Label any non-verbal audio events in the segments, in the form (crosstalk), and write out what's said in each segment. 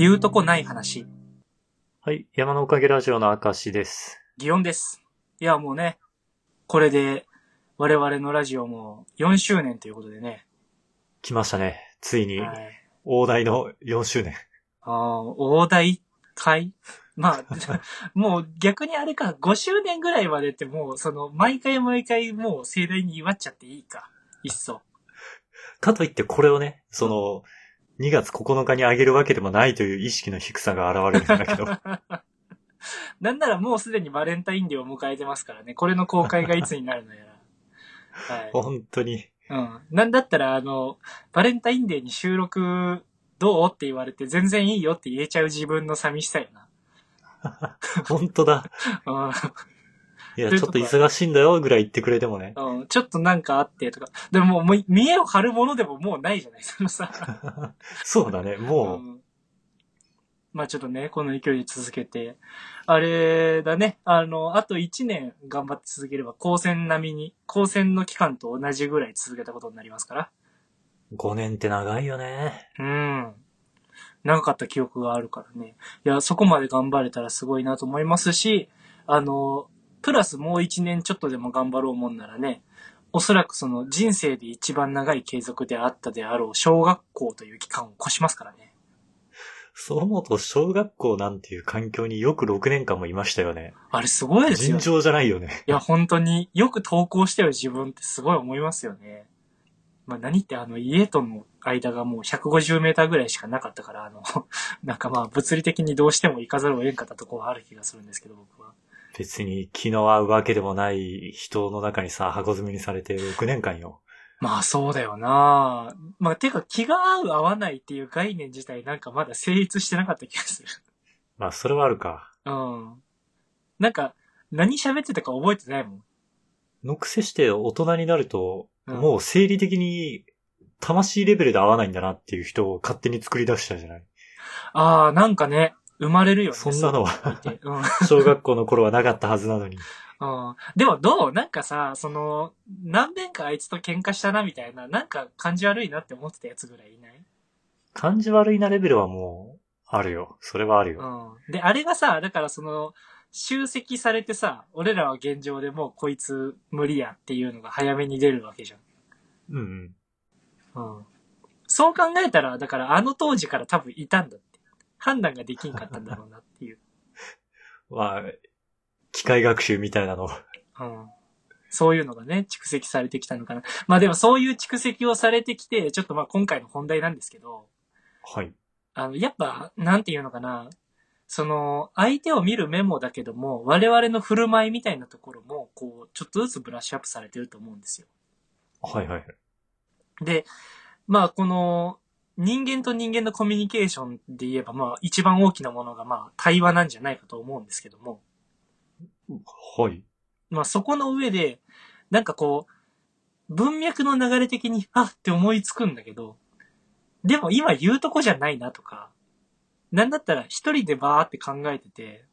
言うとこない話、はい。山のおかげラジオの明石です。祇園です。いや、もうね、これで、我々のラジオも4周年ということでね。来ましたね。ついに、はい。大台の4周年。ああ、大台会？まあ、(laughs) もう逆にあれか、5周年ぐらいまでってもう、その、毎回毎回もう盛大に祝っちゃっていいか。いっそ。かといってこれをね、その、2月9日にあげるわけでもないという意識の低さが現れるんだけど。(laughs) なんならもうすでにバレンタインデーを迎えてますからね。これの公開がいつになるのやら。(laughs) はい。本当に。うん。なんだったら、あの、バレンタインデーに収録どうって言われて全然いいよって言えちゃう自分の寂しさよ (laughs) 本当だ。な。いや、ちょっと忙しいんだよぐらい言ってくれてもね。うん。うん。ちょっとなんかあってとか。でももう見栄を張るものでももうないじゃないそのさ。(laughs) そうだね。うもう、ん。まあちょっとね、この勢いで続けて。あれだね。あの、あと1年頑張って続ければ、高専並みに、高専の期間と同じぐらい続けたことになりますから。5年って長いよね。うん。長かった記憶があるからね。いや、そこまで頑張れたらすごいなと思いますし、あの、プラスもう一年ちょっとでも頑張ろうもんならね、おそらくその人生で一番長い継続であったであろう小学校という期間を越しますからね。そう思うと、小学校なんていう環境によく6年間もいましたよね。あれすごいですよ尋。常じゃないよね。いや、本当によく投稿してる自分ってすごい思いますよね。まあ何ってあの家との間がもう150メーターぐらいしかなかったから、あの、なんかまあ物理的にどうしても行かざるを得んかったところはある気がするんですけど、僕は。別に気の合うわけでもない人の中にさ、箱詰めにされて6年間よ。まあそうだよなまあてか気が合う合わないっていう概念自体なんかまだ成立してなかった気がする。まあ、それはあるか。うん。なんか何喋ってたか覚えてないもん。のくせして大人になると、うんもう生理的に魂レベルで合わないんだなっていう人を勝手に作り出したじゃない。ああ、なんかね、生まれるよね。そんなのはそ (laughs) うん。小学校の頃はなかったはずなのに。うん。でもどう？なんかさ、その、何遍かあいつと喧嘩したなみたいな、なんか感じ悪いなって思ってたやつぐらいいない？感じ悪いなレベルはもう、あるよ。それはあるよ。うん。で、あれがさ、だからその、集積されてさ、俺らは現状でもうこいつ無理やっていうのが早めに出るわけじゃん。うんうん。うん。そう考えたら、だからあの当時から多分いたんだって。判断ができんかったんだろうなっていう。(laughs) まあ、機械学習みたいなの。うん。そういうのがね、蓄積されてきたのかな。まあでもそういう蓄積をされてきて、ちょっとまあ今回の本題なんですけど、はい。あの、やっぱ、なんていうのかな。その、相手を見るメモだけども、我々の振る舞いみたいなところも、こう、ちょっとずつブラッシュアップされてると思うんですよ。はいはい。で、まあ、この、人間と人間のコミュニケーションで言えば、まあ、一番大きなものが、まあ、対話なんじゃないかと思うんですけども、はい。まあ、そこの上で、なんかこう、文脈の流れ的に、あって思いつくんだけど、でも今言うとこじゃないなとか、なんだったら一人でバーって考えてて、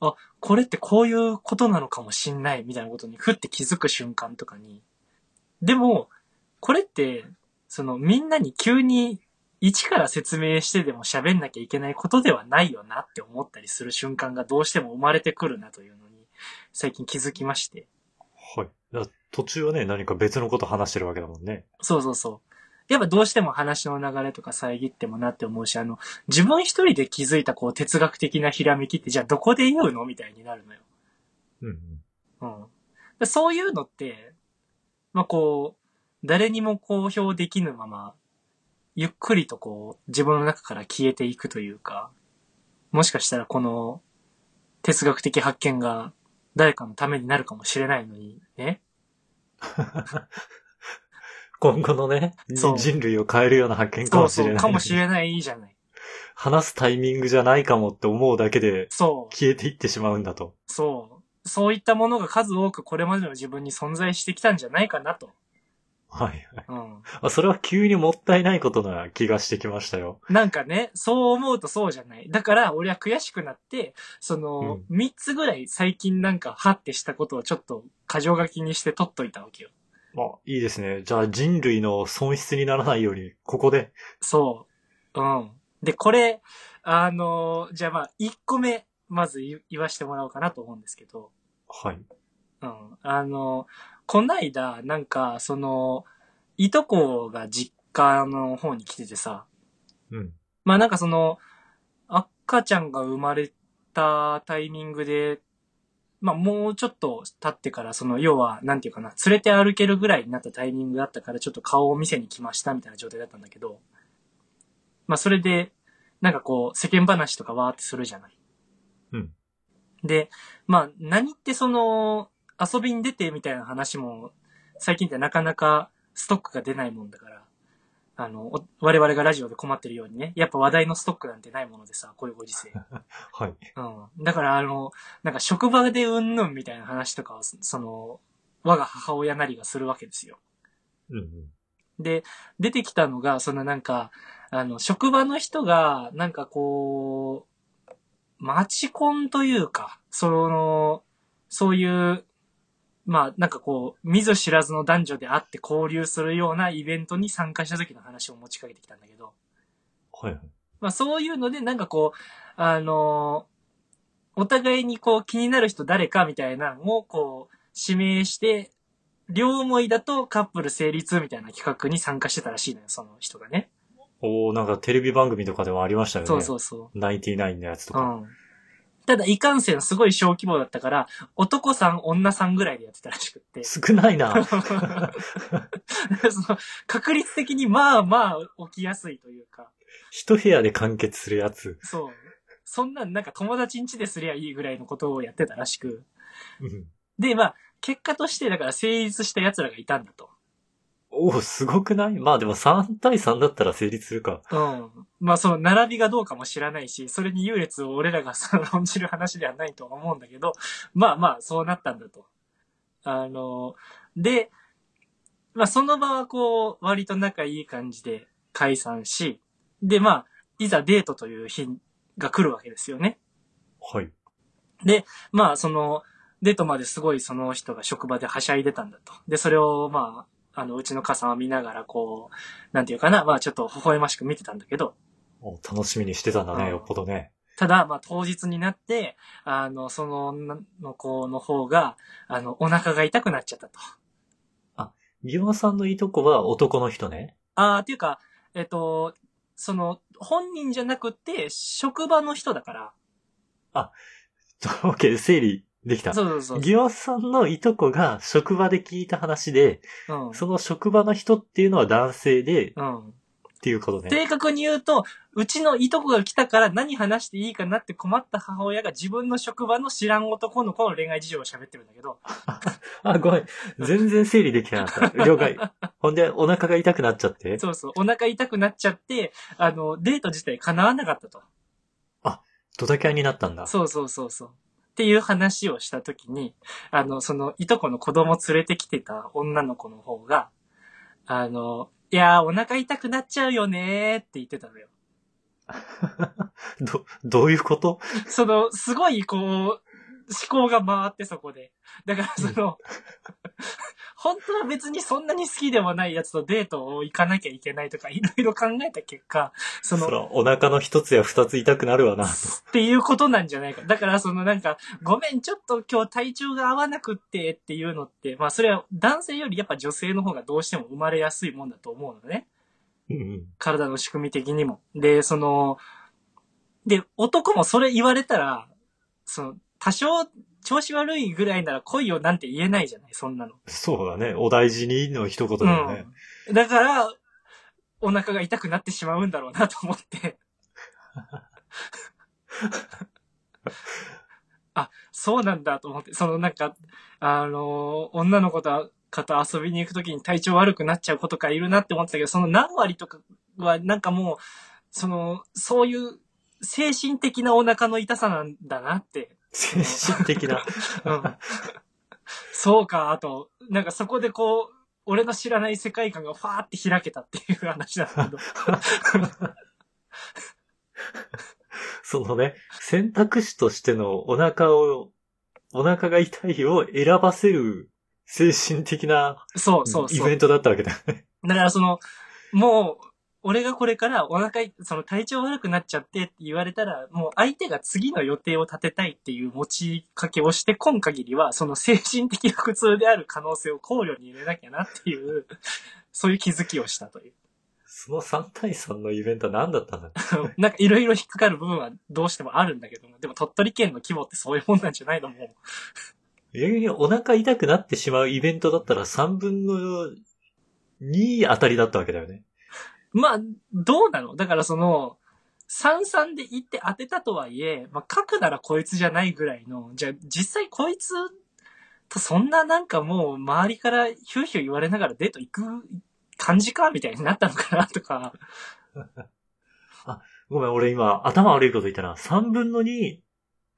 あ、これってこういうことなのかもしんないみたいなことにふって気づく瞬間とかに、でも、これって、そのみんなに急に一から説明してでも喋んなきゃいけないことではないよなって思ったりする瞬間がどうしても生まれてくるなというのに、最近気づきまして。はい。だ途中はね、何か別のこと話してるわけだもんね。そうそうそう。やっぱどうしても話の流れとか遮ってもなって思うし、あの、自分一人で気づいたこう哲学的なひらめきってじゃあどこで言うのみたいになるのよ。うんうん。うん。でそういうのって、まあこう、誰にも公表できぬまま、ゆっくりとこう、自分の中から消えていくというか、もしかしたらこの哲学的発見が誰かのためになるかもしれないのにね。(laughs) 今後のね、そう人類を変えるような発見かそうそう、もしれない。かもしれないじゃない。話すタイミングじゃないかもって思うだけでそう。消えていってしまうんだと。そう。そういったものが数多くこれまでの自分に存在してきたんじゃないかなと。はいはい。うん。あそれは急にもったいないことな気がしてきましたよ。なんかね、そう思うとそうじゃない。だから、俺は悔しくなって、その、三、つぐらい最近なんか、はってしたことをちょっと、過剰書きにして取っといたわけよ。あ、いいですね。じゃあ人類の損失にならないように、ここで。そう。うん。で、これ、あのーじゃあまあ、1個目、まず言言わしてもらおうかなと思うんですけど、はい。うん。あの、こないだ、なんか、その、いとこが実家の方に来ててさ、うん。まあなんかその、赤ちゃんが生まれたタイミングで、まあもうちょっと経ってから、その、要は、なんていうかな、連れて歩けるぐらいになったタイミングだったから、ちょっと顔を見せに来ましたみたいな状態だったんだけど、まあそれで、なんかこう、世間話とかわーってするじゃない。うん。で、まあ何ってその、遊びに出てみたいな話も、最近ってなかなかストックが出ないもんだから、あの、お我々がラジオで困ってるようにね、やっぱ話題のストックなんてないものでさ、こういうご時世。(laughs) はい。うん。だからあの、なんか職場でうんぬんみたいな話とかを、そその、我が母親なりがするわけですよ。うんうん。で、出てきたのが、そのなんか、あの、職場の人が、なんかこう、マチコンというか、その、そういう、まあ、なんかこう、見ず知らずの男女で会って交流するようなイベントに参加した時の話を持ちかけてきたんだけど、はいはい。まあそういうので、なんかこう、あのお互いにこう気になる人誰かみたいなのをこう指名して、両思いだとカップル成立みたいな企画に参加してたらしいのよ、その人がね。おー、なんかテレビ番組とかでもありましたよね。そうそうそナインティナインのやつとう。うか。ん。ただ、いかんせんすごい小規模だったから、男さん、女さんぐらいでやってたらしくって。少ないな。(laughs) その確率的にまあまあ起きやすいというか。一部屋で完結するやつ。そう。そんなんなんか友達ん家ですりゃいいぐらいのことをやってたらしく。うん。で、まあ、結果としてだから成立した奴らがいたんだと。おー、すごくない？まあでも3対3だったら成立するか。うん。まあその並びがどうかも知らないし、それに優劣を俺らが (laughs) 論じる話ではないとは思うんだけど、まあまあそうなったんだと。あの、で、まあその場はこう、割と仲いい感じで解散し、でまあ、いざデートという日が来るわけですよね。はい。まあその、デートまですごいその人が職場ではしゃいでたんだと。で、それをまあ、あの、うちの母さんは見ながらこう、なんていうかな、まあちょっと微笑ましく見てたんだけど、お楽しみにしてたんだね、うんよっぽどね。ただ、まあ、当日になって、あの、その女の子の方が、あの、お腹が痛くなっちゃったと。ギワさんのいとこは男の人ね。ああ、っていうか、えっと、その、本人じゃなくて、職場の人だから。(laughs) オッケー、整理できた。そうそうそう。ギワさんのいとこが職場で聞いた話で、うん。その職場の人っていうのは男性で、っうん。ていうことね。正確に言うと、うちのいとこが来たから何話していいかなって困った母親が自分の職場の知らん男の子の恋愛事情を喋ってるんだけど。(laughs) あ、ごめん。全然整理できてなかった。(laughs) 了解。ほんで、お腹が痛くなっちゃって？そうそう。お腹痛くなっちゃって、あの、デート自体叶わなかったと。ドタキャンになったんだ。そうそうそうそう。っていう話をしたときに、あの、その、いとこの子供連れてきてた女の子の方が、あの、いやー、お腹痛くなっちゃうよねーって言ってたのよ。(laughs) ど、どういうこと？その、すごい、こう、思考が回ってそこで。だから、その、本当は別にそんなに好きでもないやつとデートを行かなきゃいけないとか、いろいろ考えた結果、その、そら、お腹の一つや二つ痛くなるわな。っていうことなんじゃないか。だから、そのなんか、ごめん、ちょっと今日体調が合わなくってっていうのって、まあそれは男性よりやっぱ女性の方がどうしても生まれやすいもんだと思うのね。うんうん。体の仕組み的にも。で、その、で、男もそれ言われたら、その、多少調子悪いぐらいなら来いよなんて言えないじゃない、そんなの。そうだね。お大事にの一言だよね。うん。だから、お腹が痛くなってしまうんだろうなと思って。(laughs) あ、そうなんだと思って、そのなんか、あのー女の子と方遊びに行くときに体調悪くなっちゃう子とかいるなって思ってたけど、その何割とかはなんかもう、その、そういう精神的なお腹の痛さなんだなって。精神的な。うん。そうか、あと、なんかそこでこう、俺の知らない世界観がファーって開けたっていう話なんだけど。そのね、選択肢としてのお腹を、お腹が痛いを選ばせる精神的なそうそう。イベントだったわけだよね。だからその、も俺がこれからお腹い、その体調悪くなっちゃってって言われたら、もう相手が次の予定を立てたいっていう持ちかけをして、今限りは、その精神的な苦痛である可能性を考慮に入れなきゃなっていう、そういう気づきをしたという。その3対3のイベントは何だったんだ？(laughs) なんかいろいろ引っかかる部分はどうしてもあるんだけども、でも鳥取県の規模ってそういうもんなんじゃないのもう。逆にお腹痛くなってしまうイベントだったら3分の2当たりだったわけだよね。まあ、どうなの？だからその、33で行って当てたとはいえ、まあ、書くならこいつじゃないぐらいの、じゃあ実際こいつとそんななんかもう周りからヒューヒュー言われながらデート行く感じかみたいになったのかなとか。(laughs) ごめん、俺今頭悪いこと言ったな。3分の2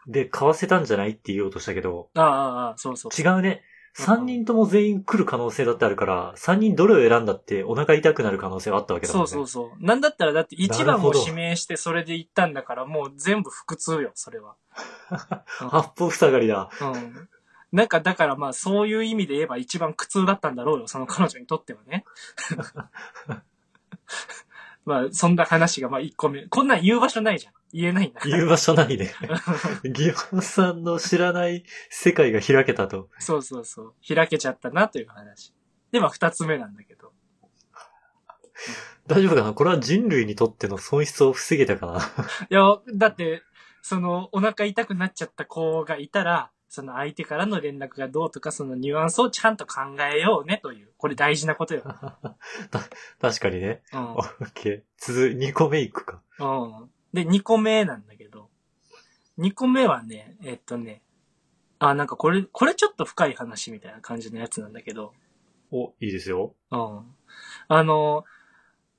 で買わせたんじゃないって言おうとしたけど、ああ、ああ、そうそう。違うね。3人とも全員来る可能性だってあるから、3人どれを選んだってお腹痛くなる可能性はあったわけだもんね。そうそうそう。なんだったらだって1番を指名してそれで行ったんだからもう全部腹痛よ、それは。(laughs) 八方塞がりだ。うん。なんかだからまあそういう意味で言えば一番苦痛だったんだろうよ、その彼女にとってはね。(laughs) まあそんな話がまあ1個目。こんなん言う場所ないじゃん。言えないんだ。言う場所ないね。(laughs) ギオンさんの知らない世界が開けたと。そうそうそう。開けちゃったなという話。で、まあ二つ目なんだけど。大丈夫かな？これは人類にとっての損失を防げたかな？(laughs) いや、だって、そのお腹痛くなっちゃった子がいたら、その相手からの連絡がどうとか、そのニュアンスをちゃんと考えようねという。これ大事なことよ。(laughs) 確かにね。うんオ。ッケー。続、2個目いくか。うん。で、2個目なんだけど、2個目はね、えっとね、あ、なんかこれ、これちょっと深い話みたいな感じのやつなんだけど、お、いいですよ。うん。あの、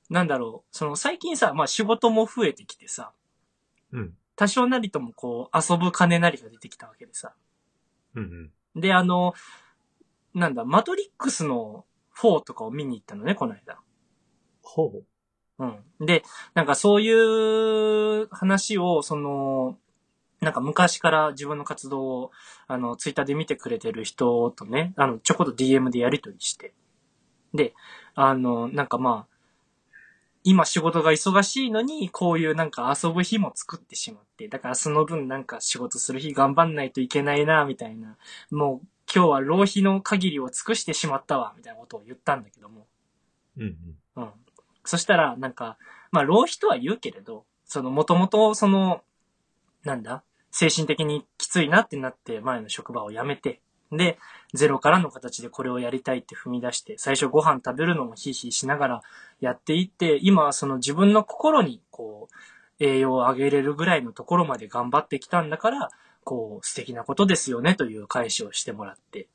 なんだろう、その最近さ、まあ仕事も増えてきてさ、うん。多少なりともこう遊ぶ金なりが出てきたわけでさ。うんうん。で、あの、なんだ、マトリックスの4とかを見に行ったのね、この間。ほう。うん。で、なんかそういう話を、その、なんか昔から自分の活動を、あの、ツイッターで見てくれてる人とね、あの、ちょこっと DM でやりとりして。で、あの、なんかまあ、今仕事が忙しいのに、こういうなんか遊ぶ日も作ってしまって、だからその分なんか仕事する日頑張んないといけないな、みたいな。もう今日は浪費の限りを尽くしてしまったわ、みたいなことを言ったんだけども。うんうん。うん。そしたら、なんか、まあ、浪費とは言うけれど、その、もともと、その、なんだ、精神的にきついなってなって、前の職場を辞めて、で、ゼロからの形でこれをやりたいって踏み出して、最初ご飯食べるのもヒーヒーしながらやっていって、今はその自分の心に、こう、栄養を上げれるぐらいのところまで頑張ってきたんだから、こう、素敵なことですよね、という返しをしてもらって。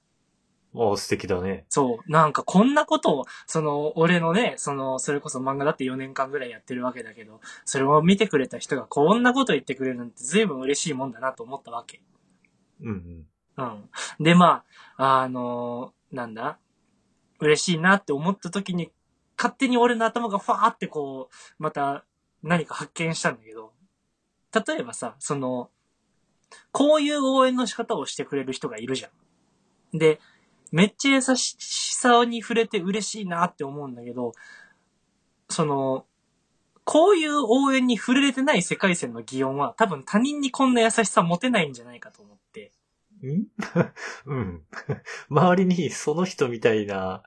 お素敵だね。そう。なんかこんなことを、その、俺のね、その、それこそ漫画だって4年間ぐらいやってるわけだけど、それを見てくれた人がこんなこと言ってくれるなんて随分嬉しいもんだなと思ったわけ。うんうん。うんで、まあ、あのなんだ？嬉しいなって思った時に、勝手に俺の頭がファーってこう、また何か発見したんだけど、例えばさ、その、こういう応援の仕方をしてくれる人がいるじゃん。で、めっちゃ優しさに触れて嬉しいなって思うんだけど、その、こういう応援に触れれてない世界線の擬音は多分他人にこんな優しさ持てないんじゃないかと思って。ん。んうん。(laughs) 周りにその人みたいな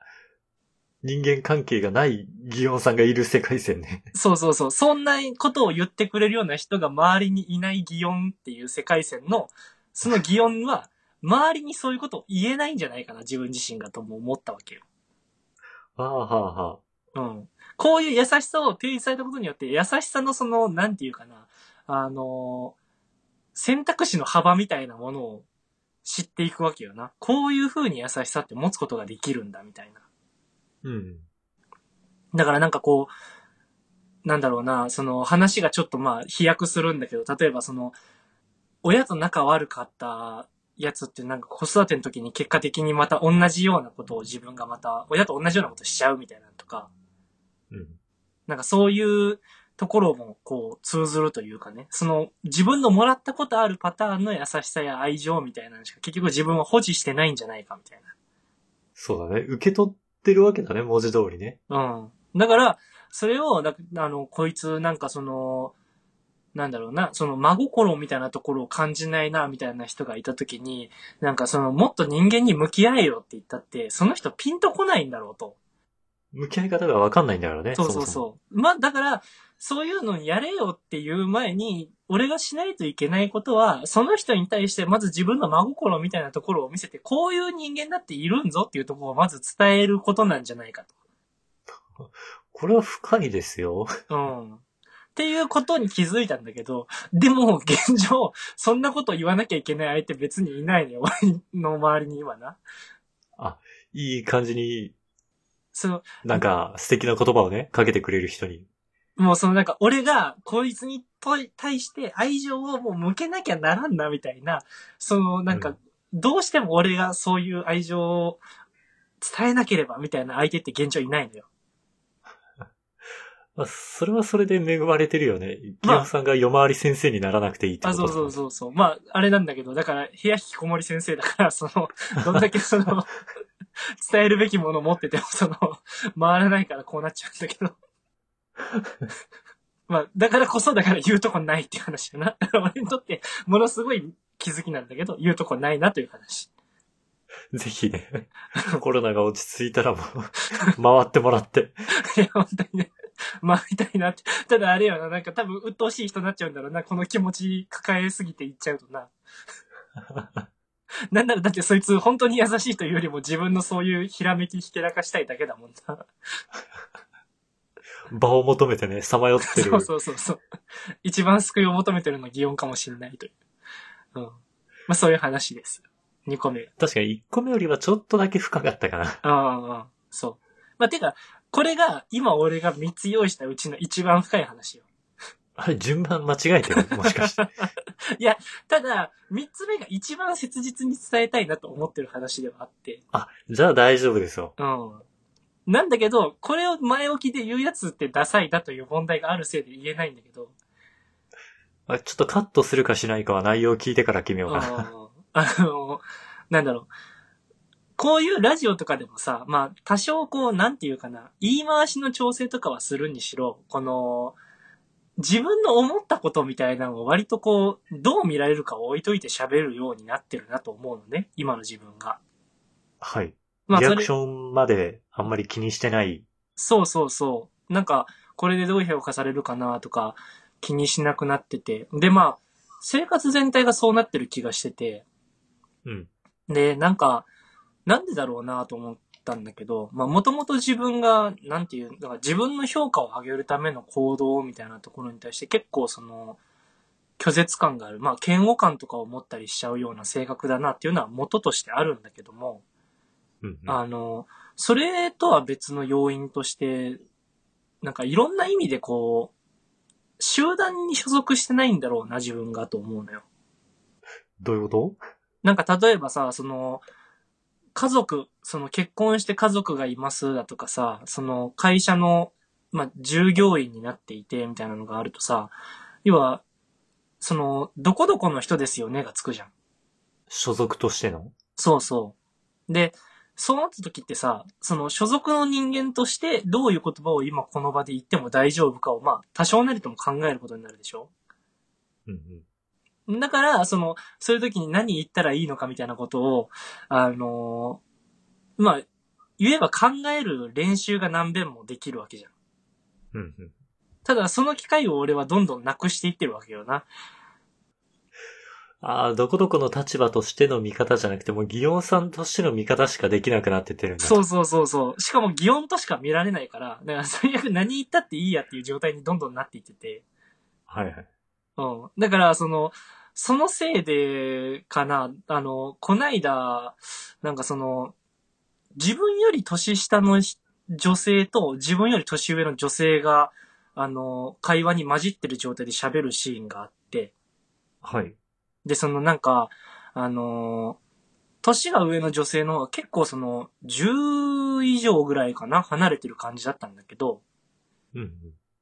人間関係がないギオンさんがいる世界線ね。そうそうそう。そんなことを言ってくれるような人が周りにいない擬音っていう世界線の、その擬音は、周りにそういうことを言えないんじゃないかな、自分自身がとも思ったわけよ。はあはあはあ。うん。こういう優しさを提示されたことによって、優しさのその、なんていうかな、あの、選択肢の幅みたいなものを知っていくわけよな。こういう風に優しさって持つことができるんだ、みたいな。うん。だからなんかこう、なんだろうな、その話がちょっとまあ飛躍するんだけど、例えばその、親と仲悪かったやつってなんか子育ての時に結果的にまた同じようなことを自分がまた親と同じようなことしちゃうみたいなのとか、うん。なんかそういうところもこう通ずるというかね、その自分のもらったことあるパターンの優しさや愛情みたいなのしか結局自分は保持してないんじゃないかみたいな。そうだね。受け取ってるわけだね、文字通りね。うん。だから、それを、だあの、こいつなんかその、なんだろうな、その真心みたいなところを感じないな、みたいな人がいたときに、なんかその、もっと人間に向き合えよって言ったって、その人ピンとこないんだろうと。向き合い方がわかんないんだからね。そうそうももそう。まあ、だから、そういうのにやれよっていう前に、俺がしないといけないことは、その人に対してまず自分の真心みたいなところを見せて、こういう人間だっているんぞっていうところをまず伝えることなんじゃないかこれは深いですよ。と。うん。っていうことに気づいたんだけど、でも現状、そんなこと言わなきゃいけない相手別にいないね、(laughs) 俺の周りに今な。いい感じに、その、なんか素敵な言葉をね、かけてくれる人に。もうそのなんか、俺がこいつにと対して愛情をもう向けなきゃならんな、みたいな、そのなんか、うんどうしても俺がそういう愛情を伝えなければ、みたいな相手って現状いないのよ。(laughs) まあ、それはそれで恵まれてるよね。ギまあオンさんが夜回り先生にならなくていいってこあ、とそうそうそうそう。まあ、あれなんだけど、だから、部屋引きこもり先生だから、その、どんだけその、伝えるべきものを持ってても、その、回らないからこうなっちゃうんだけど。(laughs) まあ、だからこそ、だから言うとこないっていう話だな。俺にとって、ものすごい気づきなんだけど、言うとこないなという話。ぜひね、(laughs) コロナが落ち着いたらもう、回ってもらって。(laughs) いや、本当にね、回りたいなって。ただあれよな、なんか多分、鬱陶しい人になっちゃうんだろうな、この気持ち抱えすぎていっちゃうとな。(laughs) なんならだってそいつ本当に優しいというよりも自分のそういうひらめきひけらかしたいだけだもんな。(laughs) 場を求めてね、さまよってる。そうそうそうそう。一番救いを求めてるのは擬音かもしれないという。うん。まあそういう話です。2個目。確かに1個目よりはちょっとだけ深かったかな。ああ、ああそう。まあてか、これが今俺が3つ用意したうちの一番深い話よ。あれ、順番間違えてる？(laughs) もしかして。いや、ただ、3つ目が一番切実に伝えたいなと思ってる話ではあって。あ、じゃあ大丈夫ですよ。うん。なんだけど、これを前置きで言うやつってダサいだという問題があるせいで言えないんだけど。あちょっとカットするかしないかは内容を聞いてから決めようかな。うんあの、(laughs) なんだろう。こういうラジオとかでもさ、まあ、多少こう、なんていうかな、言い回しの調整とかはするにしろ、この、自分の思ったことみたいなのを割とこう、どう見られるかを置いといて喋るようになってるなと思うのね、今の自分が。はい。まあ、リアクシ、ョンまであんまり気にしてない。そうそうそう。なんか、これでどう評価されるかなとか、気にしなくなってて。で、まあ、生活全体がそうなってる気がしてて、うん。で、なんか、なんでだろうなと思ったんだけど、まあ、もともと自分が、なんていう、だから自分の評価を上げるための行動みたいなところに対して結構その、拒絶感がある。まあ、嫌悪感とかを持ったりしちゃうような性格だなっていうのは元としてあるんだけども、うん、うん。あの、それとは別の要因として、なんかいろんな意味でこう、集団に所属してないんだろうな、自分がと思うのよ。どういうこと？なんか例えばさ、その、家族、その結婚して家族がいますだとかさ、その会社の、まあ、従業員になっていてみたいなのがあるとさ、要は、その、どこどこの人ですよねがつくじゃん。所属としての？そうそう。で、そうなった時ってさ、その所属の人間としてどういう言葉を今この場で言っても大丈夫かを、まあ、多少なりとも考えることになるでしょうんうん。だから、その、そういう時に何言ったらいいのかみたいなことを、あのーまあ、言えば考える練習が何遍もできるわけじゃん。うんうん。ただ、その機会を俺はどんどんなくしていってるわけよな。ああ、どこどこの立場としての見方じゃなくて、もう、ギオンさんとしての見方しかできなくなってってるんだ。そうそうそうそう。しかも、擬音としか見られないから、だから最悪何言ったっていいやっていう状態にどんどんなっていってて。はいはい。うん。だから、その、そのせいで、かな、あの、こないだ、なんかその、自分より年下のひ女性と自分より年上の女性が、あの、会話に混じってる状態で喋るシーンがあって、はい。で、そのなんか、あの、年が上の女性の方が結構その、10以上ぐらいかな、離れてる感じだったんだけど、うんうん。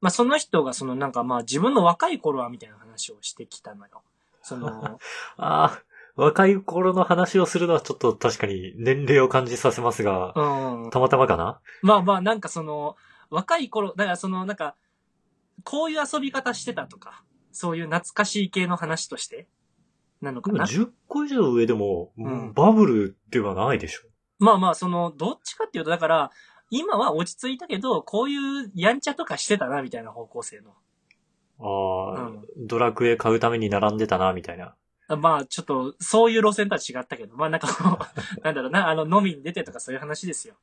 まあその人がそのなんかまあ自分の若い頃はみたいな話をしてきたのよ。その、(laughs) ああ、若い頃の話をするのはちょっと確かに年齢を感じさせますが、うん。たまたまかな？まあまあなんかその、若い頃、だからその、なんか、こういう遊び方してたとか、そういう懐かしい系の話として、なのかな？10個以上上でも、んバブルではないでしょ。まあまあ、その、どっちかっていうと、だから、今は落ち着いたけど、こういうやんちゃとかしてたな、みたいな方向性の。ああ、うんドラクエ買うために並んでたな、みたいな。まあ、ちょっと、そういう路線とは違ったけど、まあなんか (laughs) なんだろうな、あの、飲みに出てとかそういう話ですよ。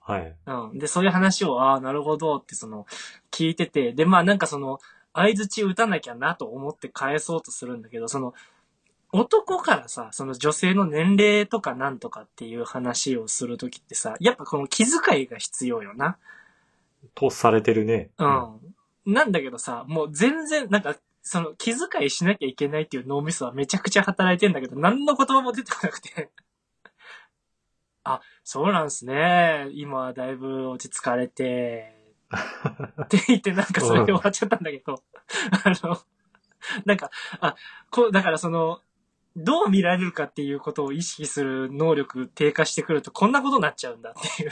はい。うん。で、そういう話を、ああ、なるほどって、その、聞いてて、で、まあなんかその、相づち打たなきゃなと思って返そうとするんだけど、その、男からさ、その女性の年齢とかなんとかっていう話をするときってさ、やっぱこの気遣いが必要よな。とされてるね。うん。なんだけどさ、もう全然、なんか、その気遣いしなきゃいけないっていう脳みそはめちゃくちゃ働いてんだけど、何の言葉も出てこなくて。あ、そうなんすね。今はだいぶ落ち着かれて、って言ってなんかそれで終わっちゃったんだけど、あの、なんか、あ、こう、だからその、どう見られるかっていうことを意識する能力低下してくるとこんなことになっちゃうんだっていう。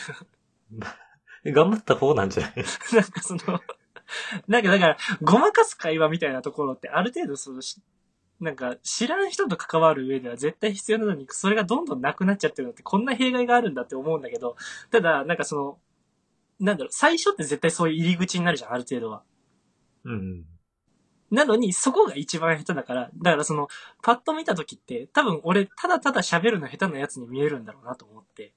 う (laughs) ん頑張った方なんじゃない (laughs) なんかその、(laughs) なんかだから、ごまかす会話みたいなところってある程度そのし、なんか知らん人と関わる上では絶対必要なのに、それがどんどんなくなっちゃってるのってこんな弊害があるんだって思うんだけど、ただ、なんかその、なんだろう、最初って絶対そういう入り口になるじゃん、ある程度は。うん。なのに、そこが一番下手だから、だからその、パッと見た時って、多分俺、ただただ喋るの下手なやつに見えるんだろうなと思って。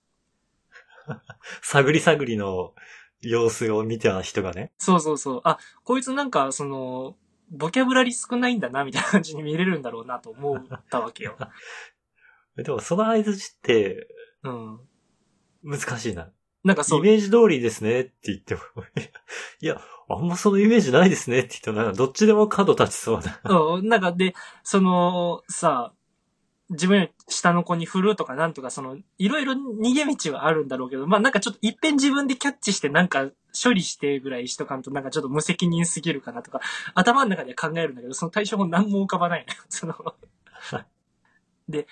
(laughs) 探り探りの様子を見た人がね。そうそうそう。あ、こいつなんか、その、ボキャブラリ少ないんだな、みたいな感じに見れるんだろうなと思ったわけよ。(laughs) でもその合図ってうん。難しいな。なんかそう、イメージ通りですねって言っても。(laughs) いや、あんまそのイメージないですねって言っても、なんかどっちでも角立ちそうな。うん、なんかで、その、さ、自分より下の子に振るとかなんとか、その、いろいろ逃げ道はあるんだろうけど、まあなんかちょっといっぺん自分でキャッチしてなんか処理してぐらいしとかんとなんかちょっと無責任すぎるかなとか、頭の中で考えるんだけど、その対処法何も浮かばないのよ。(laughs) その、(laughs) で、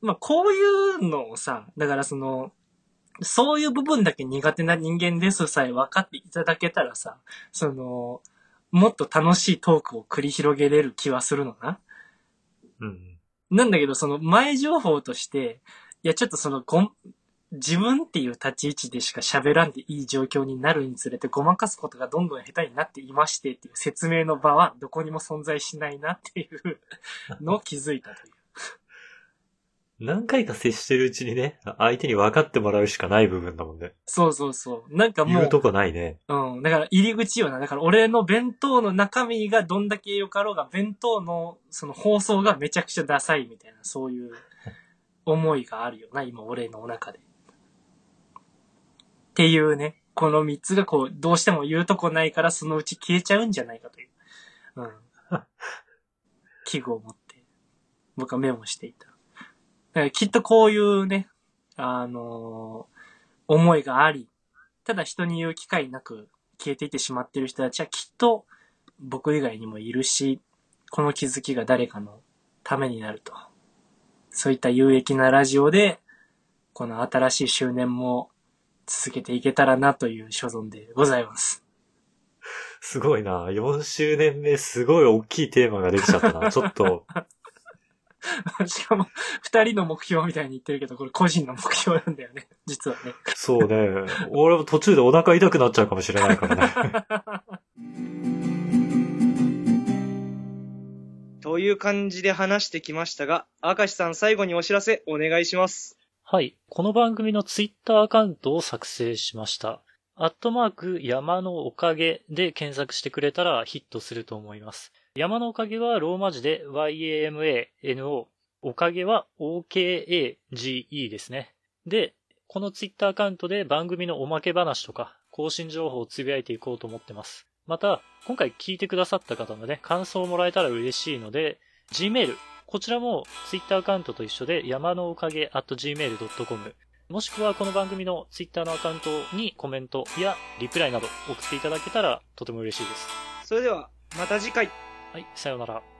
まあこういうのをさ、だからその、そういう部分だけ苦手な人間ですさえ分かっていただけたらさ、その、もっと楽しいトークを繰り広げれる気はするのな。うん。なんだけど、その前情報として、いや、ちょっとそのご、自分っていう立ち位置でしか喋らんでいい状況になるにつれてごまかすことがどんどん下手になっていましてっていう説明の場はどこにも存在しないなっていうのを気づいたという。何回か接してるうちにね、相手に分かってもらうしかない部分だもんね。そうそうそう。なんかもう、言うとこないね。うん。だから入り口よな。だから俺の弁当の中身がどんだけ良かろうが、弁当のその放送がめちゃくちゃダサいみたいな、そういう思いがあるよな、今俺の中で。っていうね、この三つがこう、どうしても言うとこないからそのうち消えちゃうんじゃないかという。うん。(laughs) 器具を持って、僕はメモしていた。きっとこういうね、あのー思いがあり、ただ人に言う機会なく消えていってしまってる人たちはきっと僕以外にもいるし、この気づきが誰かのためになると。そういった有益なラジオで、この新しい周年も続けていけたらなという所存でございます。すごいな。4周年目、すごい大きいテーマができちゃったな。ちょっと、(laughs) しかも、二人の目標みたいに言ってるけど、これ個人の目標なんだよね。(laughs) 実はね。そうね。俺も途中でお腹痛くなっちゃうかもしれないからね。(laughs) という感じで話してきましたが、明石さん最後にお知らせお願いします。はい。この番組のツイッターアカウントを作成しました。アットマーク山のおかげで検索してくれたらヒットすると思います。山のおかげはローマ字で YAMANO。おかげは OKAGE ですね。で、このツイッターアカウントで番組のおまけ話とか更新情報をつぶやいていこうと思ってます。また、今回聞いてくださった方のね、感想をもらえたら嬉しいので、Gmail、こちらも Twitter アカウントと一緒で山のおかげ at gmail.com もしくはこの番組の Twitter のアカウントにコメントやリプライなど送っていただけたらとても嬉しいです。それでは、また次回。はい、さようなら。